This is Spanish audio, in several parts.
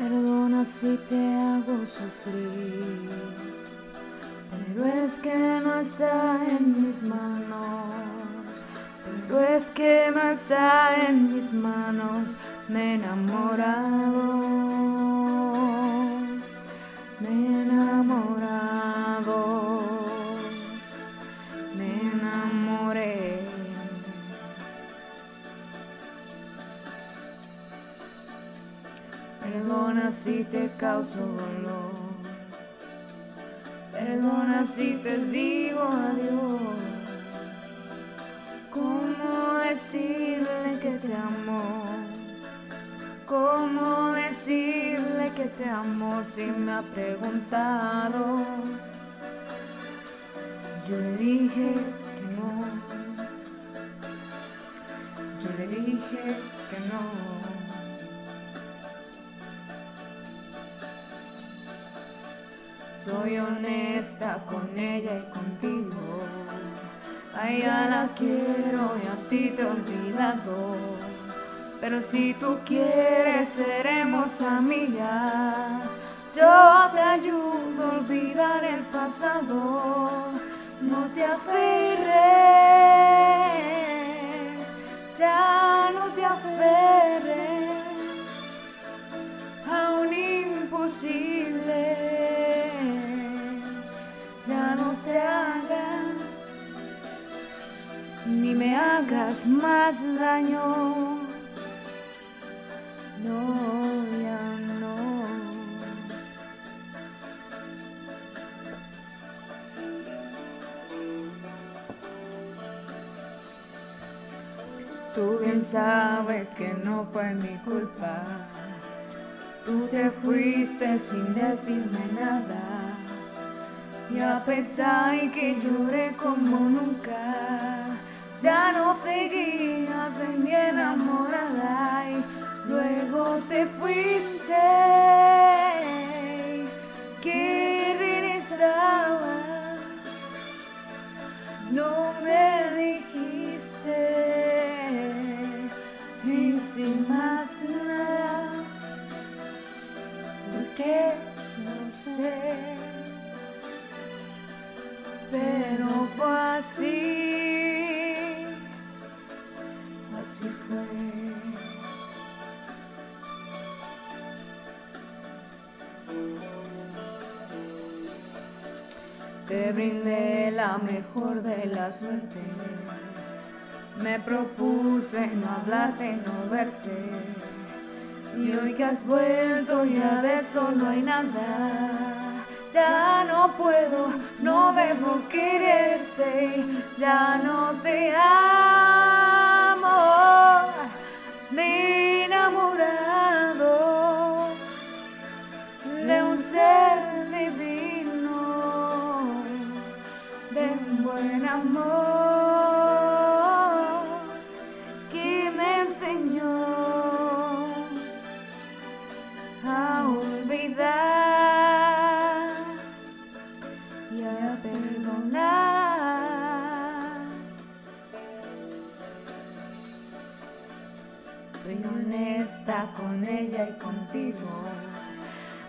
Perdona si te hago sufrir, pero es que no está en mis manos. Pero es que no está en mis manos, me he enamorado. Perdona si te causo dolor. Perdona si te digo adiós. ¿Cómo decirle que te amo? ¿Cómo decirle que te amo si me ha preguntado? Yo le dije que no. Yo le dije que no. Soy honesta con ella y contigo. A la quiero y a ti te he olvidado. Pero si tú quieres, seremos amigas. Yo te ayudo a olvidar el pasado. No te aferres, ni me hagas más daño. No, ya no. Tú bien sabes que no fue mi culpa. Tú te fuiste sin decirme nada. Y a pesar que lloré como nunca, ya no seguías de mi enamorada y luego te fuiste. Que regresabas, no me dijiste. Y sin más nada, porque no sé. Pero fue así, Te brindé la mejor de las suertes, me propuse no hablarte, no verte. Y hoy que has vuelto ya de eso no hay nada. Ya no puedo, no debo quererte, ya no te amo. Soy honesta con ella y contigo.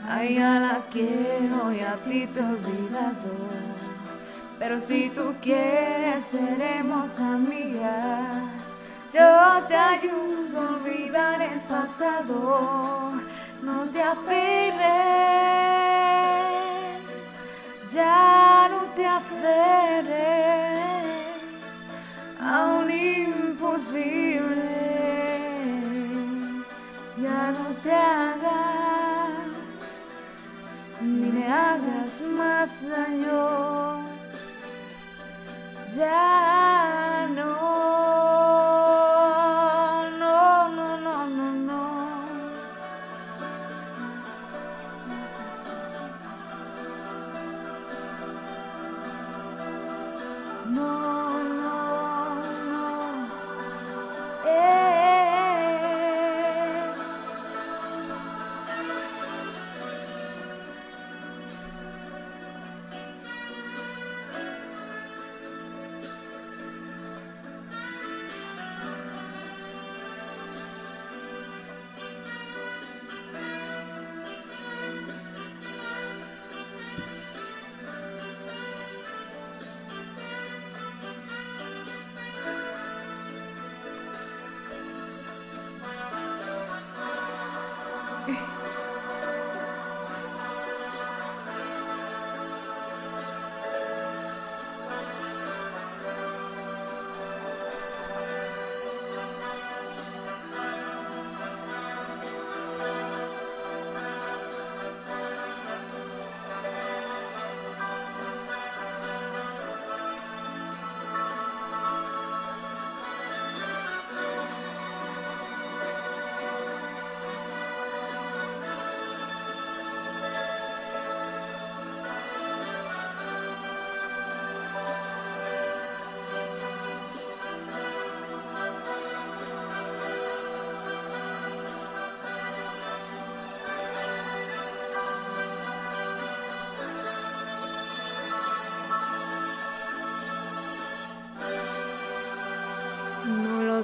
A la quiero y a ti te he olvidado. Pero si tú quieres, seremos amigas. Yo te ayudo a olvidar el pasado. No te aferres, Ya no te hagas, ni me hagas más daño. Ya 诶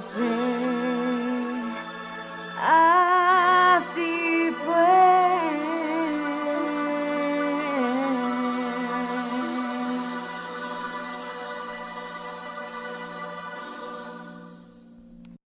No lo sé.